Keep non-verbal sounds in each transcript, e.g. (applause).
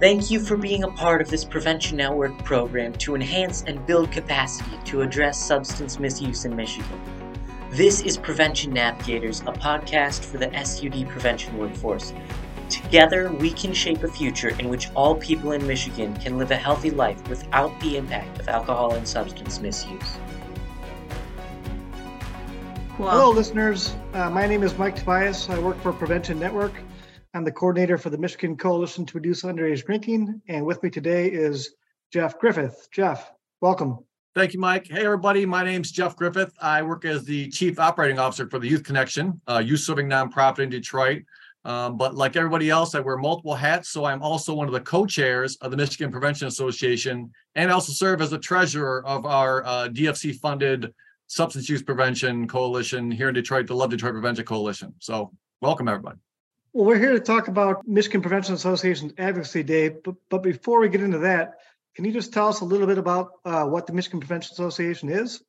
Thank you for being a part of this Prevention Network program to enhance and build capacity to address substance misuse in Michigan. This is Prevention Navigators, a podcast for the SUD prevention workforce. Together, we can shape a future in which all people in Michigan can live a healthy life without the impact of alcohol and substance misuse. Hello, listeners. Uh, my name is Mike Tobias. I work for Prevention Network. I'm the coordinator for the Michigan Coalition to Reduce Underage Drinking. And with me today is Jeff Griffith. Jeff, welcome. Thank you, Mike. Hey, everybody. My name's Jeff Griffith. I work as the Chief Operating Officer for the Youth Connection, a youth serving nonprofit in Detroit. Um, but like everybody else, I wear multiple hats. So I'm also one of the co chairs of the Michigan Prevention Association and also serve as the treasurer of our uh, DFC funded Substance Use Prevention Coalition here in Detroit, the Love Detroit Prevention Coalition. So welcome, everybody. Well, we're here to talk about Michigan Prevention Association's Advocacy Day, but, but before we get into that, can you just tell us a little bit about uh, what the Michigan Prevention Association is?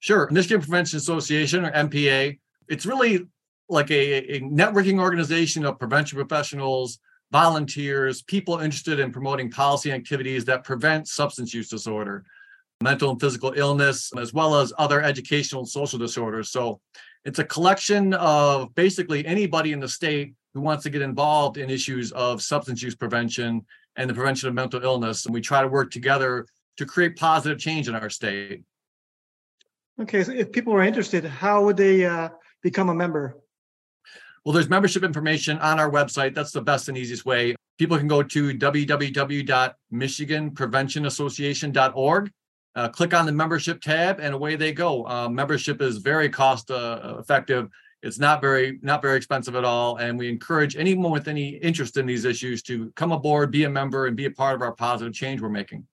Sure. Michigan Prevention Association, or MPA, it's really like a, a networking organization of prevention professionals, volunteers, people interested in promoting policy activities that prevent substance use disorder, mental and physical illness, as well as other educational and social disorders. So it's a collection of basically anybody in the state who wants to get involved in issues of substance use prevention and the prevention of mental illness. And we try to work together to create positive change in our state. Okay, so if people are interested, how would they uh, become a member? Well, there's membership information on our website. That's the best and easiest way. People can go to www.michiganpreventionassociation.org uh, click on the membership tab and away they go. Uh, membership is very cost uh, effective. It's not very not very expensive at all, and we encourage anyone with any interest in these issues to come aboard, be a member, and be a part of our positive change we're making.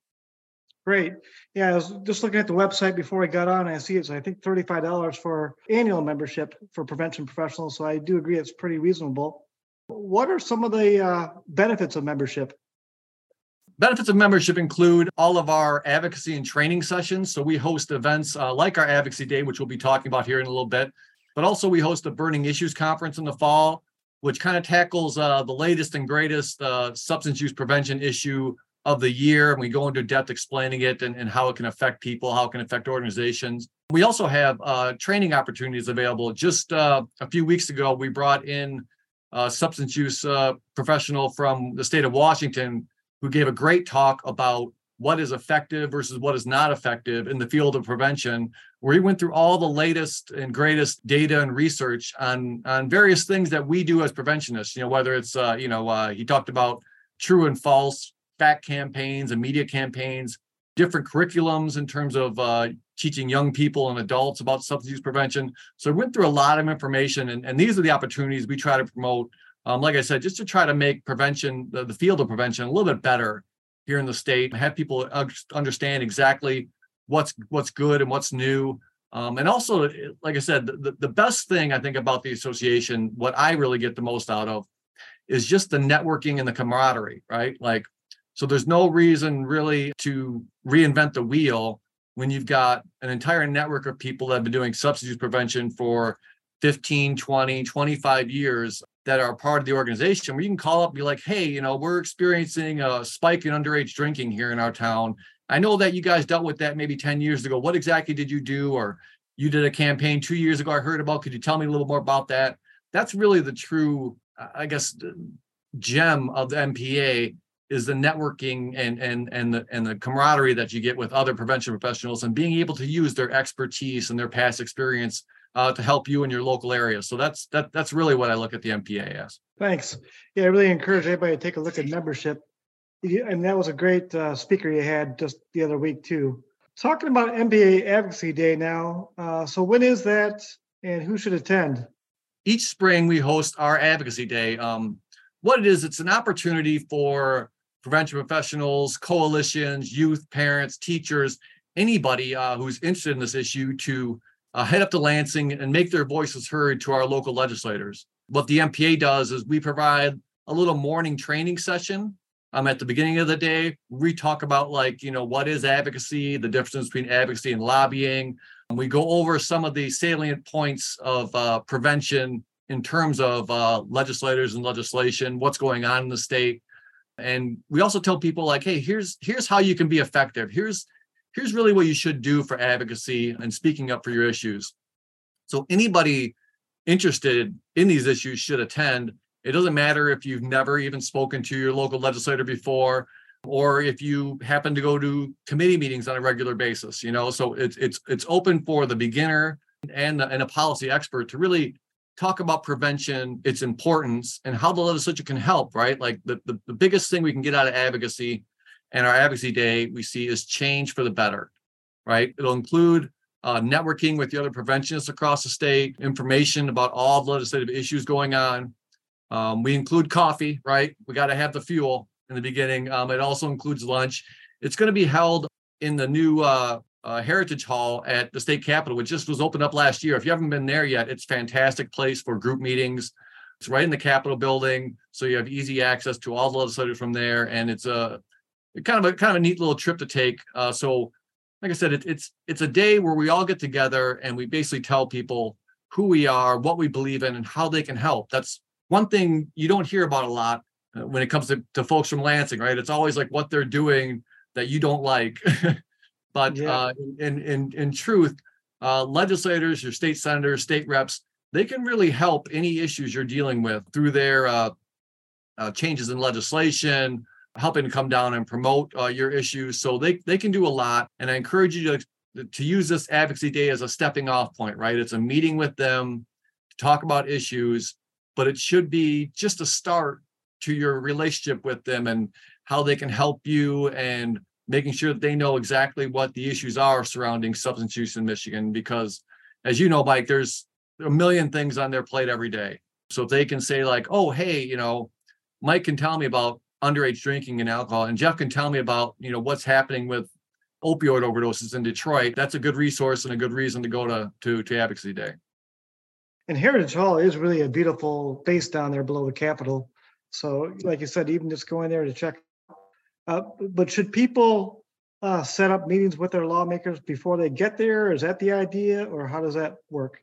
Great. Yeah, I was just looking at the website before I got on. I see it's I think thirty-five dollars for annual membership for prevention professionals. So I do agree it's pretty reasonable. What are some of the uh, benefits of membership? Benefits of membership include all of our advocacy and training sessions. So we host events uh, like our Advocacy Day, which we'll be talking about here in a little bit. But also we host a Burning Issues Conference in the fall, which kind of tackles uh, the latest and greatest uh, substance use prevention issue of the year. And we go into depth explaining it and, and how it can affect people, how it can affect organizations. We also have uh, training opportunities available. Just uh, a few weeks ago, we brought in a substance use uh, professional from the state of Washington who gave a great talk about what is effective versus what is not effective in the field of prevention, where he went through all the latest and greatest data and research on on various things that we do as preventionists. You know, whether it's uh, you know uh, he talked about true and false fact campaigns and media campaigns, different curriculums in terms of uh, teaching young people and adults about substance use prevention. So I went through a lot of information, and, and these are the opportunities we try to promote um, like I said, just to try to make prevention, the, the field of prevention, a little bit better here in the state, have people understand exactly what's what's good and what's new. Um, and also, like I said, the, the best thing I think about the association, what I really get the most out of, is just the networking and the camaraderie, right? Like, so there's no reason really to reinvent the wheel when you've got an entire network of people that have been doing substance use prevention for 15, 20, 25 years that are part of the organization where you can call up and be like, hey, you know, we're experiencing a spike in underage drinking here in our town. I know that you guys dealt with that maybe 10 years ago. What exactly did you do? Or you did a campaign two years ago I heard about. Could you tell me a little more about that? That's really the true, I guess, gem of the MPA is the networking and and and the and the camaraderie that you get with other prevention professionals and being able to use their expertise and their past experience uh, to help you in your local area. So that's that that's really what I look at the MPA as. Thanks. Yeah, I really encourage everybody to take a look at membership. And that was a great uh, speaker you had just the other week too. Talking about MPA Advocacy Day now. Uh, so when is that, and who should attend? Each spring we host our Advocacy Day. Um, what it is, it's an opportunity for prevention professionals, coalitions, youth, parents, teachers, anybody uh, who's interested in this issue to uh, head up to Lansing and make their voices heard to our local legislators. What the MPA does is we provide a little morning training session um, at the beginning of the day. We talk about like, you know, what is advocacy, the difference between advocacy and lobbying. And we go over some of the salient points of uh, prevention in terms of uh, legislators and legislation, what's going on in the state. And we also tell people like, hey, here's here's how you can be effective. Here's here's really what you should do for advocacy and speaking up for your issues. So anybody interested in these issues should attend. It doesn't matter if you've never even spoken to your local legislator before or if you happen to go to committee meetings on a regular basis, you know. So it's it's it's open for the beginner and and a policy expert to really talk about prevention, its importance, and how the legislature can help, right? Like the, the, the biggest thing we can get out of advocacy and our advocacy day we see is change for the better, right? It'll include uh, networking with the other preventionists across the state, information about all the legislative issues going on. Um, we include coffee, right? We got to have the fuel in the beginning. Um, it also includes lunch. It's going to be held in the new uh, uh, Heritage Hall at the state capitol, which just was opened up last year. If you haven't been there yet, it's fantastic place for group meetings. It's right in the Capitol building, so you have easy access to all the legislators from there, and it's a kind of a kind of a neat little trip to take. Uh, so, like I said, it, it's it's a day where we all get together and we basically tell people who we are, what we believe in, and how they can help. That's one thing you don't hear about a lot uh, when it comes to, to folks from Lansing, right? It's always like what they're doing that you don't like. (laughs) But yeah. uh, in, in, in truth, uh, legislators, your state senators, state reps, they can really help any issues you're dealing with through their uh, uh changes in legislation, helping to come down and promote uh, your issues. So they, they can do a lot. And I encourage you to, to use this advocacy day as a stepping off point, right? It's a meeting with them to talk about issues, but it should be just a start to your relationship with them and how they can help you and making sure that they know exactly what the issues are surrounding substance use in Michigan. Because as you know, Mike, there's a million things on their plate every day. So if they can say, like, oh, hey, you know, Mike can tell me about underage drinking and alcohol, and Jeff can tell me about, you know, what's happening with opioid overdoses in Detroit, that's a good resource and a good reason to go to to, to Advocacy Day. And Heritage Hall is really a beautiful place down there below the Capitol. So, like you said, even just going there to check uh, but should people uh, set up meetings with their lawmakers before they get there? Is that the idea, or how does that work?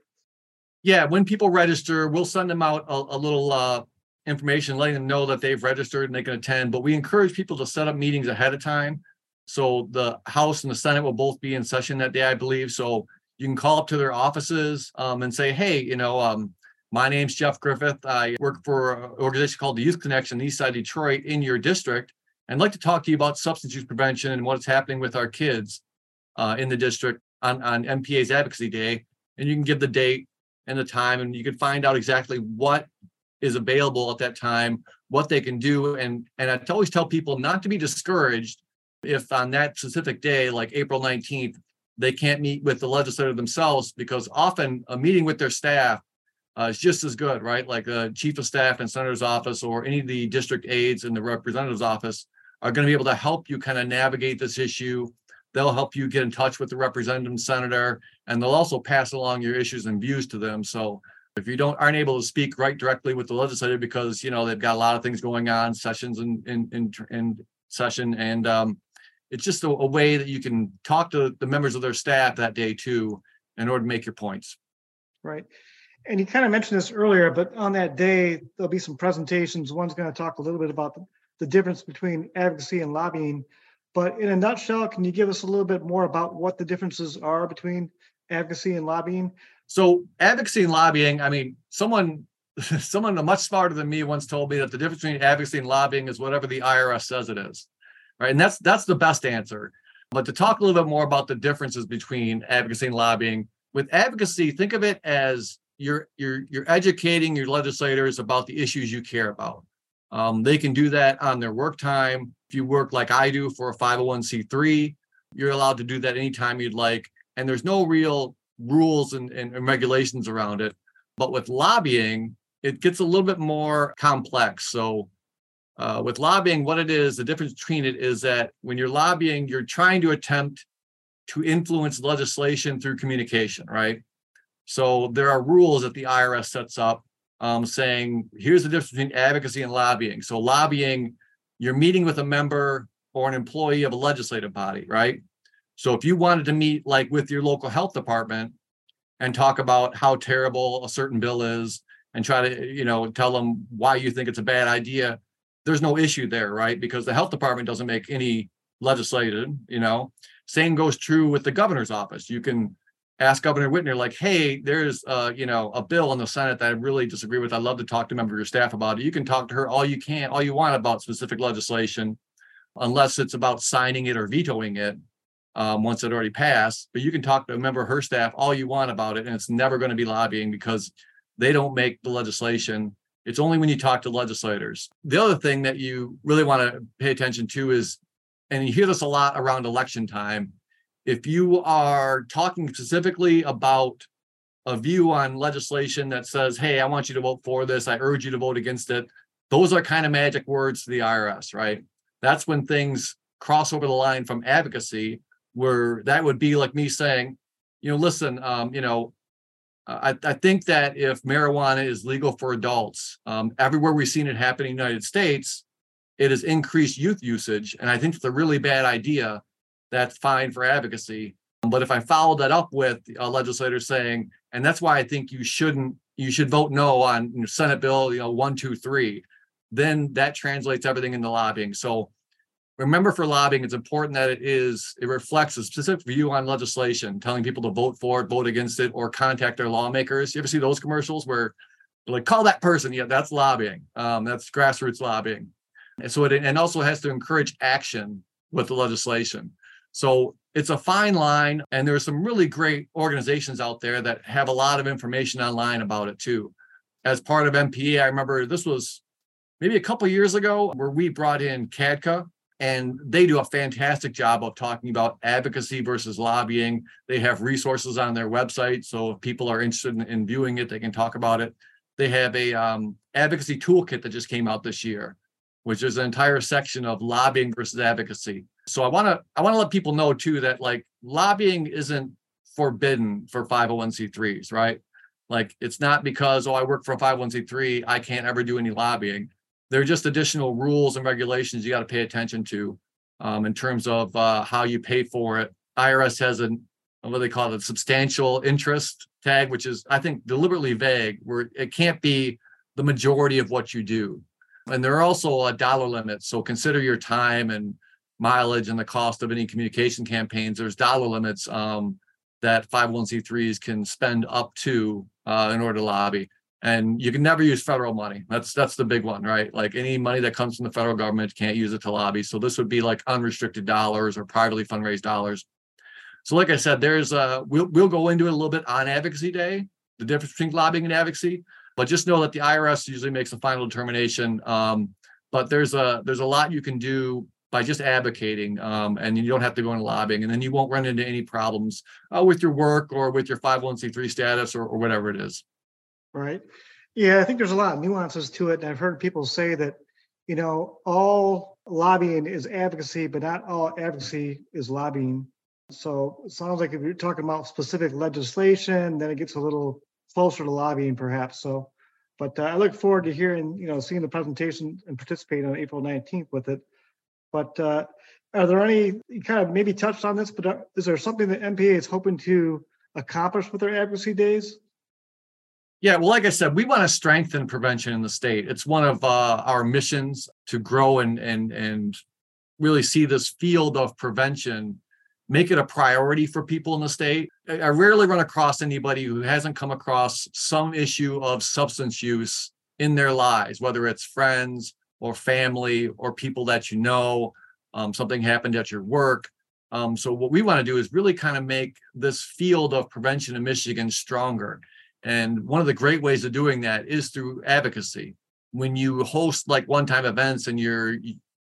Yeah, when people register, we'll send them out a, a little uh, information letting them know that they've registered and they can attend. But we encourage people to set up meetings ahead of time. So the House and the Senate will both be in session that day, I believe. So you can call up to their offices um, and say, hey, you know, um, my name's Jeff Griffith. I work for an organization called the Youth Connection, East Side Detroit, in your district. I'd like to talk to you about substance use prevention and what's happening with our kids uh, in the district on, on MPA's Advocacy Day. And you can give the date and the time, and you can find out exactly what is available at that time, what they can do. And, and I always tell people not to be discouraged if on that specific day, like April 19th, they can't meet with the legislator themselves because often a meeting with their staff uh, is just as good, right? Like the chief of staff and senator's office or any of the district aides in the representative's office are going to be able to help you kind of navigate this issue. They'll help you get in touch with the representative and senator, and they'll also pass along your issues and views to them. So if you don't aren't able to speak right directly with the legislator because you know they've got a lot of things going on, sessions in in in, in session, and um, it's just a, a way that you can talk to the members of their staff that day too, in order to make your points. Right. And you kind of mentioned this earlier, but on that day, there'll be some presentations. One's going to talk a little bit about the the difference between advocacy and lobbying. But in a nutshell, can you give us a little bit more about what the differences are between advocacy and lobbying? So advocacy and lobbying, I mean, someone (laughs) someone much smarter than me once told me that the difference between advocacy and lobbying is whatever the IRS says it is. Right. And that's that's the best answer. But to talk a little bit more about the differences between advocacy and lobbying, with advocacy, think of it as you're you're you're educating your legislators about the issues you care about. Um, they can do that on their work time. If you work like I do for a 501c3, you're allowed to do that anytime you'd like. And there's no real rules and, and, regulations around it. But with lobbying, it gets a little bit more complex. So uh, with lobbying, what it is, the difference between it is that when you're lobbying, you're trying to attempt to influence legislation through communication, right? So there are rules that the IRS sets up um, saying, here's the difference between advocacy and lobbying. So, lobbying, you're meeting with a member or an employee of a legislative body, right? So, if you wanted to meet like with your local health department and talk about how terrible a certain bill is and try to, you know, tell them why you think it's a bad idea, there's no issue there, right? Because the health department doesn't make any legislation, you know. Same goes true with the governor's office. You can ask Governor Whitmer, like, hey, there's uh, you know, a bill in the Senate that I really disagree with. I'd love to talk to a member of your staff about it. You can talk to her all you can, all you want about specific legislation, unless it's about signing it or vetoing it um, once it already passed. But you can talk to a member of her staff all you want about it, and it's never going to be lobbying because they don't make the legislation. It's only when you talk to legislators. The other thing that you really want to pay attention to is, and you hear this a lot around election time, if you are talking specifically about a view on legislation that says, hey, I want you to vote for this, I urge you to vote against it, those are kind of magic words to the IRS, right? That's when things cross over the line from advocacy, where that would be like me saying, you know, listen, um, you know, I, I think that if marijuana is legal for adults, um, everywhere we've seen it happen in the United States, it has increased youth usage. And I think it's a really bad idea. That's fine for advocacy. But if I follow that up with a legislator saying, and that's why I think you shouldn't, you should vote no on Senate Bill, you know, one, two, three, then that translates everything into lobbying. So remember for lobbying, it's important that it is, it reflects a specific view on legislation, telling people to vote for it, vote against it, or contact their lawmakers. You ever see those commercials where like, call that person? Yeah, that's lobbying. Um, that's grassroots lobbying. And so it and also has to encourage action with the legislation. So it's a fine line, and there's some really great organizations out there that have a lot of information online about it too. As part of MPA, I remember this was maybe a couple years ago where we brought in CADCA, and they do a fantastic job of talking about advocacy versus lobbying. They have resources on their website, so if people are interested in, in viewing it, they can talk about it. They have a um, advocacy toolkit that just came out this year, which is an entire section of lobbying versus advocacy. So I want to I want to let people know too that like lobbying isn't forbidden for 501c3s, right? Like it's not because oh I work for a 501c3 I can't ever do any lobbying there are just additional rules and regulations you got to pay attention to um, in terms of uh, how you pay for it. IRS has a what they call it, a substantial interest tag, which is I think deliberately vague, where it can't be the majority of what you do. And there are also a dollar limit. So consider your time and mileage and the cost of any communication campaigns. There's dollar limits um, that 501c3s can spend up to uh, in order to lobby and you can never use federal money. That's that's the big one, right? Like any money that comes from the federal government can't use it to lobby. So this would be like unrestricted dollars or privately fundraised dollars. So like I said, there's uh we'll we'll go into it a little bit on advocacy day, the difference between lobbying and advocacy. But just know that the IRS usually makes a final determination. Um, but there's a there's a lot you can do by just advocating, um, and you don't have to go into lobbying, and then you won't run into any problems uh, with your work or with your 501c3 status or, or whatever it is. Right. Yeah, I think there's a lot of nuances to it. And I've heard people say that, you know, all lobbying is advocacy, but not all advocacy is lobbying. So it sounds like if you're talking about specific legislation, then it gets a little closer to lobbying perhaps. So, but uh, I look forward to hearing, you know, seeing the presentation and participating on April 19th with it. But uh, are there any, you kind of maybe touched on this, but uh, is there something that MPA is hoping to accomplish with their advocacy days? Yeah, well, like I said, we want to strengthen prevention in the state. It's one of uh, our missions to grow and and and really see this field of prevention make it a priority for people in the state. I rarely run across anybody who hasn't come across some issue of substance use in their lives, whether it's friends or family or people that you know, um, something happened at your work. Um, so what we want to do is really kind of make this field of prevention in Michigan stronger. And one of the great ways of doing that is through advocacy. When you host like one-time events and you're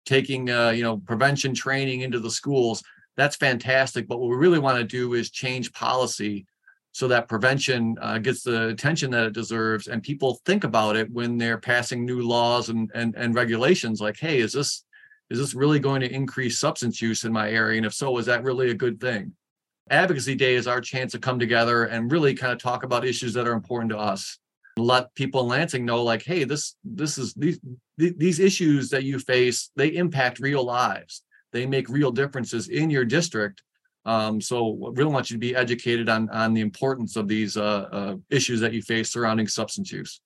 taking uh, you know prevention training into the schools, that's fantastic. But what we really want to do is change policy so that prevention uh, gets the attention that it deserves and people think about it when they're passing new laws and, and and regulations like hey is this is this really going to increase substance use in my area and if so is that really a good thing Advocacy Day is our chance to come together and really kind of talk about issues that are important to us. Let people in Lansing know, like, hey, this this is these these issues that you face, they impact real lives. They make real differences in your district. Um, so I really want you to be educated on on the importance of these uh, uh, issues that you face surrounding substance use.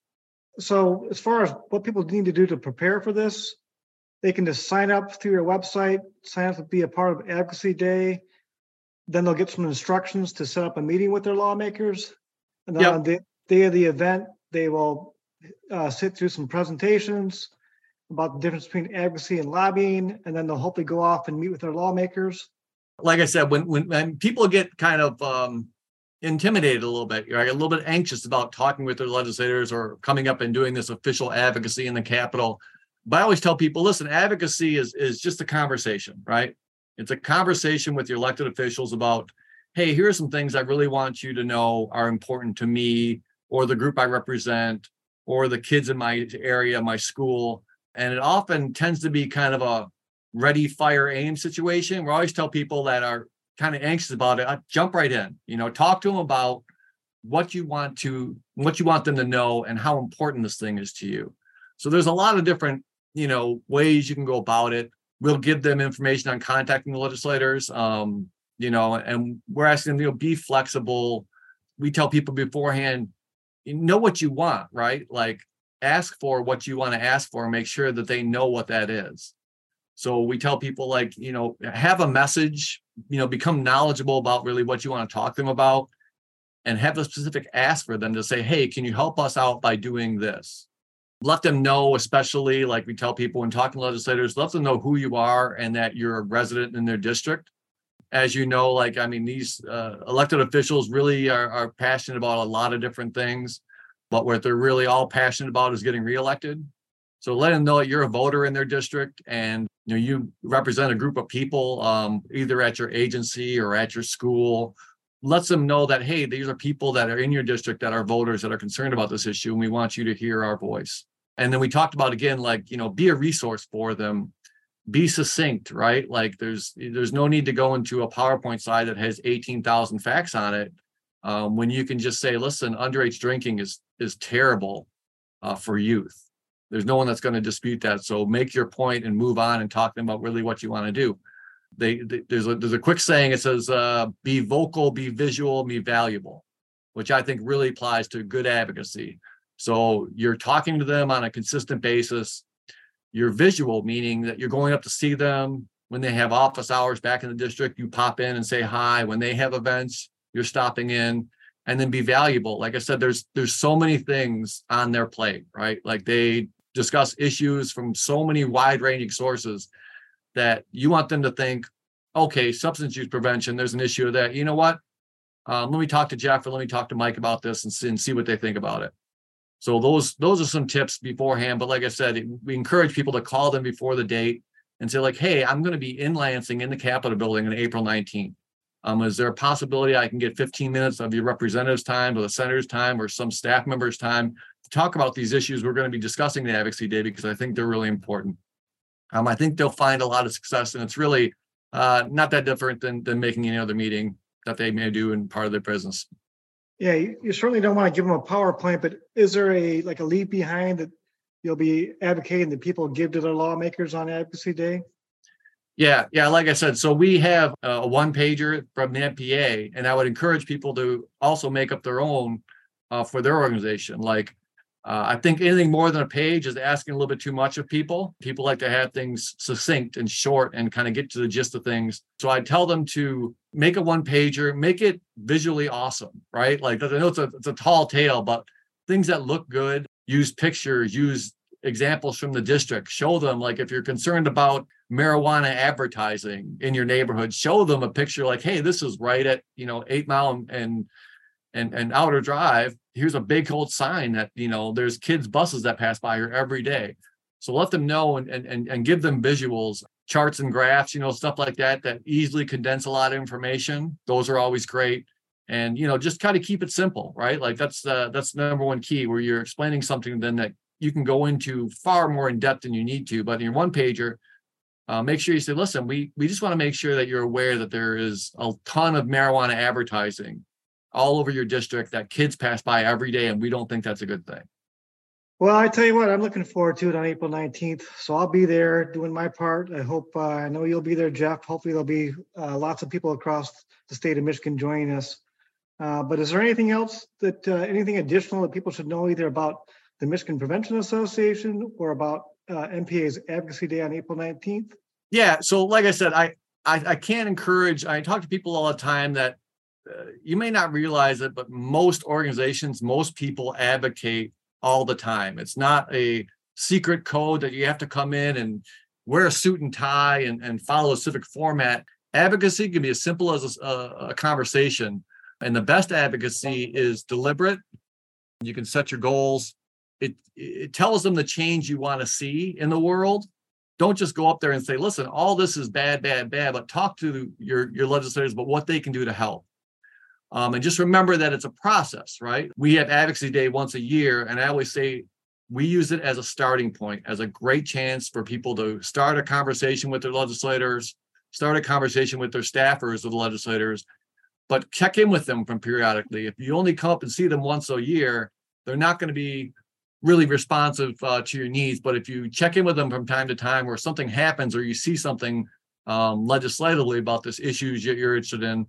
So as far as what people need to do to prepare for this, they can just sign up through your website, sign up to be a part of Advocacy Day. Then they'll get some instructions to set up a meeting with their lawmakers. And then Yep. on the day of the event, they will uh, sit through some presentations about the difference between advocacy and lobbying, and then they'll hopefully go off and meet with their lawmakers. like I said, when when, when people get kind of um, intimidated a little bit, right, a little bit anxious about talking with their legislators or coming up and doing this official advocacy in the Capitol. But I always tell people, listen, advocacy is is just a conversation, right? It's a conversation with your elected officials about, hey, here are some things I really want you to know are important to me or the group I represent or the kids in my area, my school. And it often tends to be kind of a ready, fire, aim situation. We always tell people that are kind of anxious about it, uh, jump right in. You know, talk to them about what you want to, what you want them to know, and how important this thing is to you. So there's a lot of different, you know, ways you can go about it. We'll give them information on contacting the legislators. Um, you know, and we're asking them, you know, be flexible. We tell people beforehand, you know what you want, right? Like ask for what you want to ask for and make sure that they know what that is. So we tell people like, you know, have a message, you know, become knowledgeable about really what you want to talk to them about and have a specific ask for them to say, hey, can you help us out by doing this? Let them know, especially like we tell people when talking to legislators, let them know who you are and that you're a resident in their district. As you know, like, I mean, these uh, elected officials really are, are passionate about a lot of different things, but what they're really all passionate about is getting reelected. So let them know that you're a voter in their district and you know you represent a group of people um, either at your agency or at your school. Lets them know that hey, these are people that are in your district that are voters that are concerned about this issue, and we want you to hear our voice. And then we talked about again, like you know, be a resource for them, be succinct, right? Like there's there's no need to go into a PowerPoint slide that has eighteen thousand facts on it um, when you can just say, listen, underage drinking is is terrible uh, for youth there's no one that's going to dispute that. So make your point and move on and talk them about really what you want to do. They, they there's a there's a quick saying. It says, uh, "Be vocal, be visual, be valuable," which I think really applies to good advocacy. So you're talking to them on a consistent basis. You're visual, meaning that you're going up to see them when they have office hours back in the district. You pop in and say hi. When they have events, you're stopping in and then be valuable. Like I said, there's there's so many things on their plate, right? Like they discuss issues from so many wide ranging sources that you want them to think, okay, substance use prevention, there's an issue of that. You know what? Um, let me talk to Jeff or let me talk to Mike about this and and see what they think about it. So those those are some tips beforehand. But like I said, we encourage people to call them before the date and say like, hey, I'm going to be in Lansing in the Capitol building on April 19th. Um, is there a possibility I can get 15 minutes of your representative's time or the senator's time or some staff member's time to talk about these issues we're going to be discussing the advocacy day because I think they're really important. Um, I think they'll find a lot of success, and it's really uh, not that different than than making any other meeting that they may do in part of their business. Yeah, you, certainly don't want to give them a PowerPoint, but is there a like a leave behind that you'll be advocating that people give to their lawmakers on Advocacy Day? Yeah, yeah. Like I said, so we have a one pager from the MPA, and I would encourage people to also make up their own uh, for their organization. Like, uh, I think anything more than a page is asking a little bit too much of people. People like to have things succinct and short and kind of get to the gist of things. So I tell them to make a one pager, make it visually awesome, right? Like I know it's a it's a tall tale, but things that look good, use pictures, use examples from the district, show them like if you're concerned about marijuana advertising in your neighborhood, show them a picture like, hey, this is right at you know eight mile and and and outer drive. Here's a big old sign that you know there's kids buses that pass by here every day. So let them know and and and give them visuals, charts and graphs, you know, stuff like that that easily condense a lot of information. Those are always great. And you know, just kind of keep it simple, right? Like that's the that's the number one key where you're explaining something then that you can go into far more in depth than you need to. But in your one pager, uh, make sure you say, listen, we we just want to make sure that you're aware that there is a ton of marijuana advertising all over your district that kids pass by every day, and we don't think that's a good thing. Well, I tell you what, I'm looking forward to it on April 19th. So I'll be there doing my part. I hope, uh, I know you'll be there, Jeff. Hopefully, there'll be uh, lots of people across the state of Michigan joining us. Uh, but is there anything else that, uh, anything additional that people should know either about the Michigan Prevention Association or about uh, MPA's Advocacy Day on April 19th? Yeah. So, like I said, I, I, I can't encourage, I talk to people all the time that uh, you may not realize it, but most organizations, most people advocate all the time. It's not a secret code that you have to come in and wear a suit and tie and, and follow a civic format. Advocacy can be as simple as a, a conversation. And the best advocacy is deliberate. You can set your goals. It, it tells them the change you want to see in the world. Don't just go up there and say, listen, all this is bad, bad, bad, but talk to your, your legislators about what they can do to help. Um, and just remember that it's a process, right? We have Advocacy Day once a year, and I always say we use it as a starting point, as a great chance for people to start a conversation with their legislators, start a conversation with their staffers of the legislators, but check in with them from periodically. If you only come up and see them once a year, they're not going to be really responsive uh, to your needs. But if you check in with them from time to time, or something happens or you see something um, legislatively about this issues you're interested in,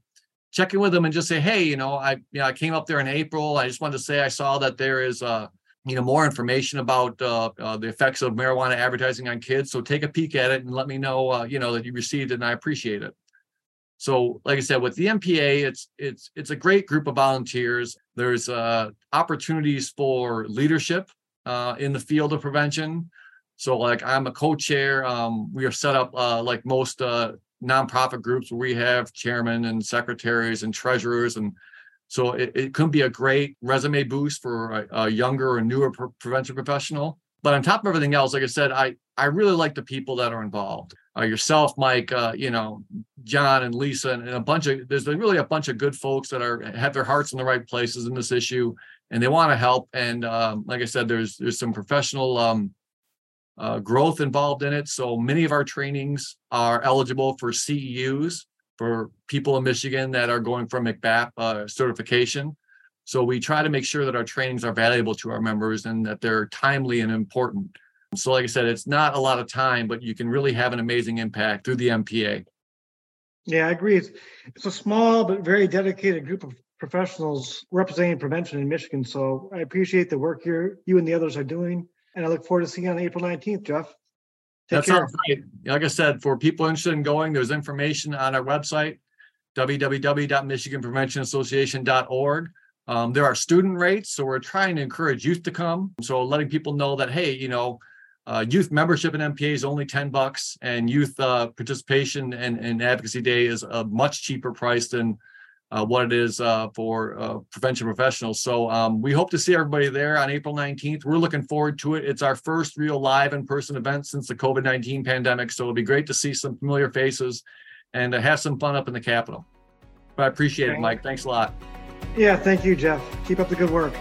check in with them and just say, hey, you know, I you know I came up there in April. I just wanted to say I saw that there is uh, you know more information about uh, uh, the effects of marijuana advertising on kids. So take a peek at it and let me know uh, you know that you received it and I appreciate it. So, like I said, with the MPA, it's it's it's a great group of volunteers. There's uh, opportunities for leadership uh, in the field of prevention. So, like I'm a co-chair. Um, we are set up like most nonprofit groups where we have chairmen and secretaries and treasurers and so it, it could be a great resume boost for a, a younger or newer pre- prevention professional. But on top of everything else like i said i i really like the people that are involved. Uh, yourself mike uh, you know john and lisa and, and, a bunch of there's really a bunch of good folks that are have their hearts in the right places in this issue and they want to help. And um, like i said there's there's some professional um, uh, growth involved in it. So many of our trainings are eligible for CEUs for people in Michigan that are going for MCBAP uh, certification. So we try to make sure that our trainings are valuable to our members and that they're timely and important. So, like I said, it's not a lot of time, but you can really have an amazing impact through the MPA. Yeah, I agree. It's, it's a small but very dedicated group of professionals representing prevention in Michigan. So I appreciate the work you you and the others are doing. And I look forward to seeing you on April 19th, Jeff. Take that care. sounds great. Like I said, for people interested in going, there's information on our website, www.michiganpreventionassociation.org. Um, there are student rates, so we're trying to encourage youth to come. So letting people know that, hey, you know, uh, youth membership in MPA is only 10 bucks, and youth uh, participation and, and advocacy day is a much cheaper price than uh, what it is uh, for uh, prevention professionals. So um, we hope to see everybody there on April 19th. We're looking forward to it. It's our first real live in person event since the COVID 19 pandemic. So it'll be great to see some familiar faces and have some fun up in the Capitol. But I appreciate it, Mike. Thanks a lot. Yeah, thank you, Jeff. Keep up the good work.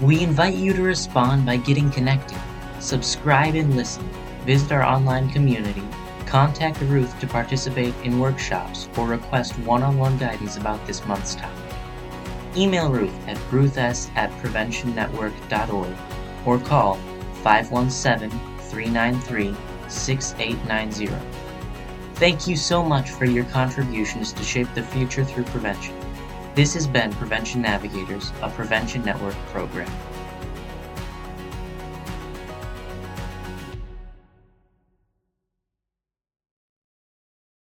We invite you to respond by getting connected, subscribe and listen, visit our online community, Contact Ruth to participate in workshops or request one-on-one guidance about this month's topic. Email Ruth at ruths at preventionnetwork.org or call 517-393-6890. Thank you so much for your contributions to shape the future through prevention. This has been Prevention Navigators, a Prevention Network program.